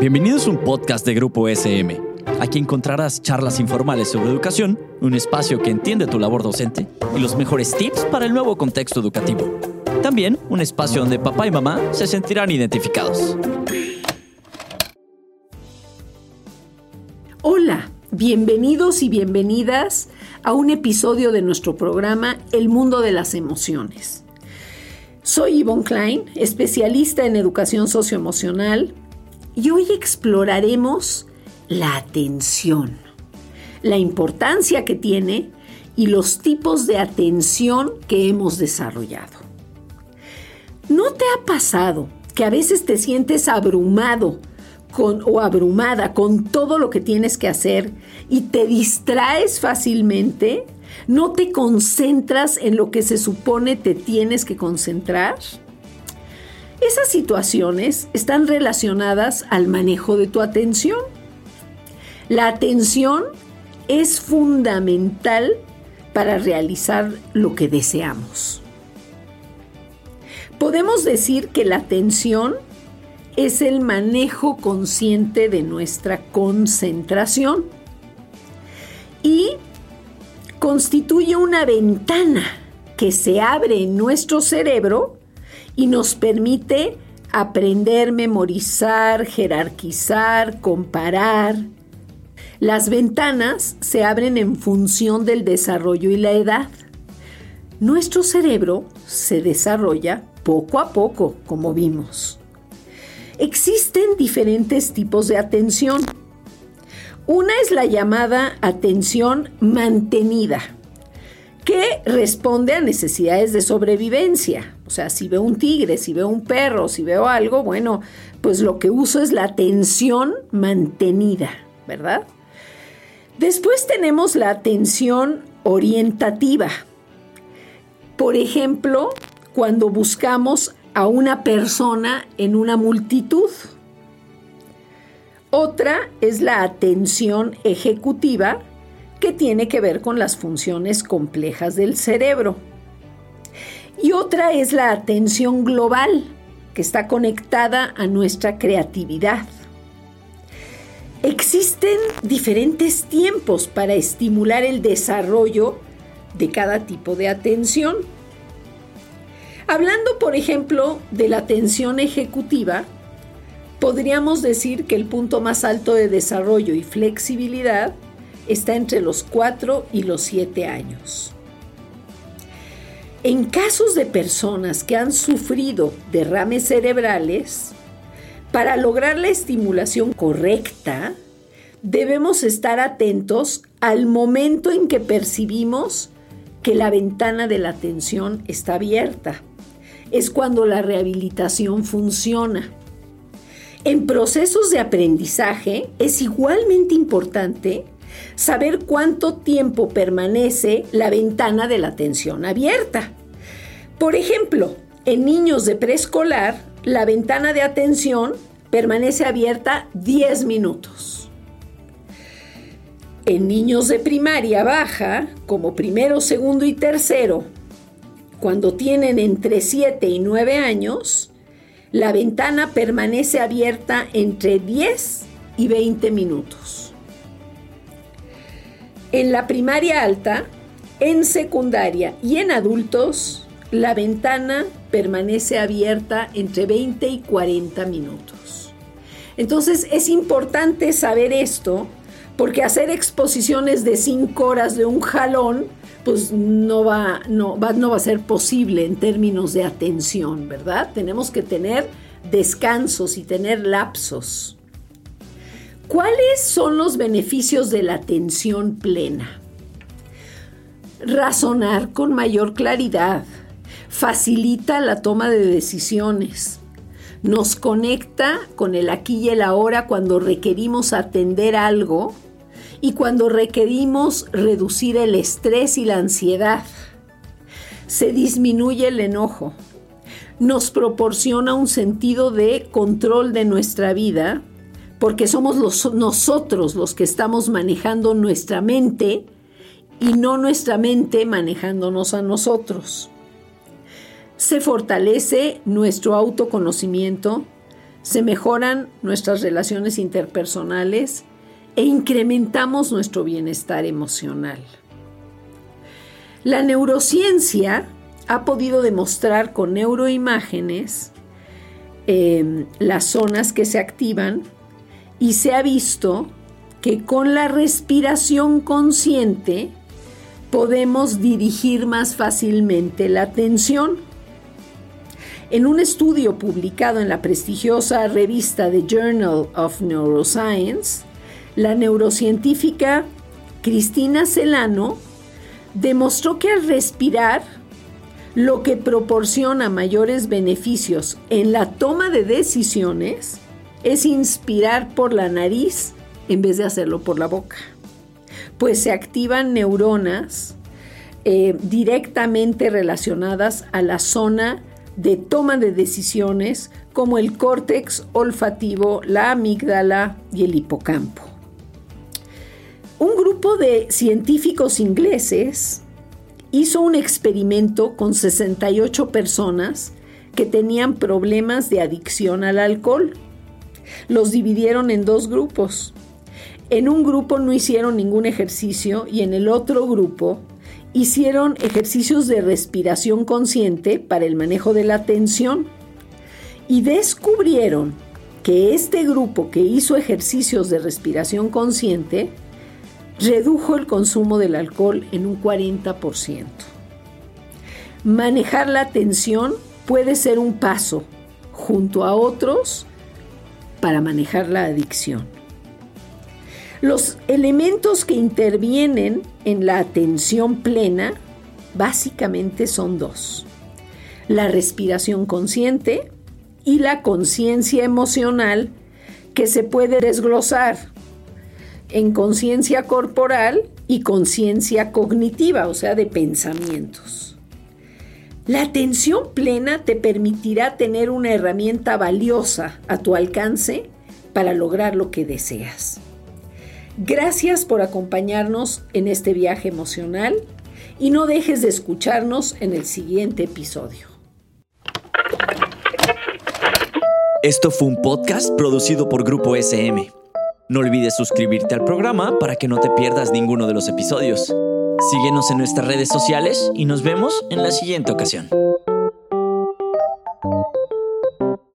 Bienvenidos a un podcast de Grupo SM. Aquí encontrarás charlas informales sobre educación, un espacio que entiende tu labor docente y los mejores tips para el nuevo contexto educativo. También un espacio donde papá y mamá se sentirán identificados. Hola, bienvenidos y bienvenidas a un episodio de nuestro programa El mundo de las emociones. Soy Yvonne Klein, especialista en educación socioemocional, y hoy exploraremos la atención, la importancia que tiene y los tipos de atención que hemos desarrollado. ¿No te ha pasado que a veces te sientes abrumado con, o abrumada con todo lo que tienes que hacer y te distraes fácilmente? ¿No te concentras en lo que se supone te tienes que concentrar? Esas situaciones están relacionadas al manejo de tu atención. La atención es fundamental para realizar lo que deseamos. Podemos decir que la atención es el manejo consciente de nuestra concentración y constituye una ventana que se abre en nuestro cerebro y nos permite aprender, memorizar, jerarquizar, comparar. Las ventanas se abren en función del desarrollo y la edad. Nuestro cerebro se desarrolla poco a poco, como vimos. Existen diferentes tipos de atención. Una es la llamada atención mantenida que responde a necesidades de sobrevivencia. O sea, si veo un tigre, si veo un perro, si veo algo, bueno, pues lo que uso es la atención mantenida, ¿verdad? Después tenemos la atención orientativa. Por ejemplo, cuando buscamos a una persona en una multitud. Otra es la atención ejecutiva, tiene que ver con las funciones complejas del cerebro. Y otra es la atención global, que está conectada a nuestra creatividad. Existen diferentes tiempos para estimular el desarrollo de cada tipo de atención. Hablando, por ejemplo, de la atención ejecutiva, podríamos decir que el punto más alto de desarrollo y flexibilidad está entre los 4 y los 7 años. En casos de personas que han sufrido derrames cerebrales, para lograr la estimulación correcta, debemos estar atentos al momento en que percibimos que la ventana de la atención está abierta. Es cuando la rehabilitación funciona. En procesos de aprendizaje es igualmente importante saber cuánto tiempo permanece la ventana de la atención abierta. Por ejemplo, en niños de preescolar, la ventana de atención permanece abierta 10 minutos. En niños de primaria baja, como primero, segundo y tercero, cuando tienen entre 7 y 9 años, la ventana permanece abierta entre 10 y 20 minutos en la primaria alta, en secundaria y en adultos, la ventana permanece abierta entre 20 y 40 minutos. Entonces es importante saber esto porque hacer exposiciones de 5 horas de un jalón pues no va, no, va, no va a ser posible en términos de atención, ¿verdad? Tenemos que tener descansos y tener lapsos. ¿Cuáles son los beneficios de la atención plena? Razonar con mayor claridad, facilita la toma de decisiones, nos conecta con el aquí y el ahora cuando requerimos atender algo y cuando requerimos reducir el estrés y la ansiedad. Se disminuye el enojo, nos proporciona un sentido de control de nuestra vida porque somos nosotros los que estamos manejando nuestra mente y no nuestra mente manejándonos a nosotros. Se fortalece nuestro autoconocimiento, se mejoran nuestras relaciones interpersonales e incrementamos nuestro bienestar emocional. La neurociencia ha podido demostrar con neuroimágenes em, las zonas que se activan y se ha visto que con la respiración consciente podemos dirigir más fácilmente la atención. En un estudio publicado en la prestigiosa revista The Journal of Neuroscience, la neurocientífica Cristina Celano demostró que al respirar, lo que proporciona mayores beneficios en la toma de decisiones es inspirar por la nariz en vez de hacerlo por la boca, pues se activan neuronas eh, directamente relacionadas a la zona de toma de decisiones como el córtex olfativo, la amígdala y el hipocampo. Un grupo de científicos ingleses hizo un experimento con 68 personas que tenían problemas de adicción al alcohol. Los dividieron en dos grupos. En un grupo no hicieron ningún ejercicio y en el otro grupo hicieron ejercicios de respiración consciente para el manejo de la atención y descubrieron que este grupo que hizo ejercicios de respiración consciente redujo el consumo del alcohol en un 40%. Manejar la atención puede ser un paso junto a otros para manejar la adicción. Los elementos que intervienen en la atención plena básicamente son dos. La respiración consciente y la conciencia emocional que se puede desglosar en conciencia corporal y conciencia cognitiva, o sea, de pensamientos. La atención plena te permitirá tener una herramienta valiosa a tu alcance para lograr lo que deseas. Gracias por acompañarnos en este viaje emocional y no dejes de escucharnos en el siguiente episodio. Esto fue un podcast producido por Grupo SM. No olvides suscribirte al programa para que no te pierdas ninguno de los episodios. Síguenos en nuestras redes sociales y nos vemos en la siguiente ocasión.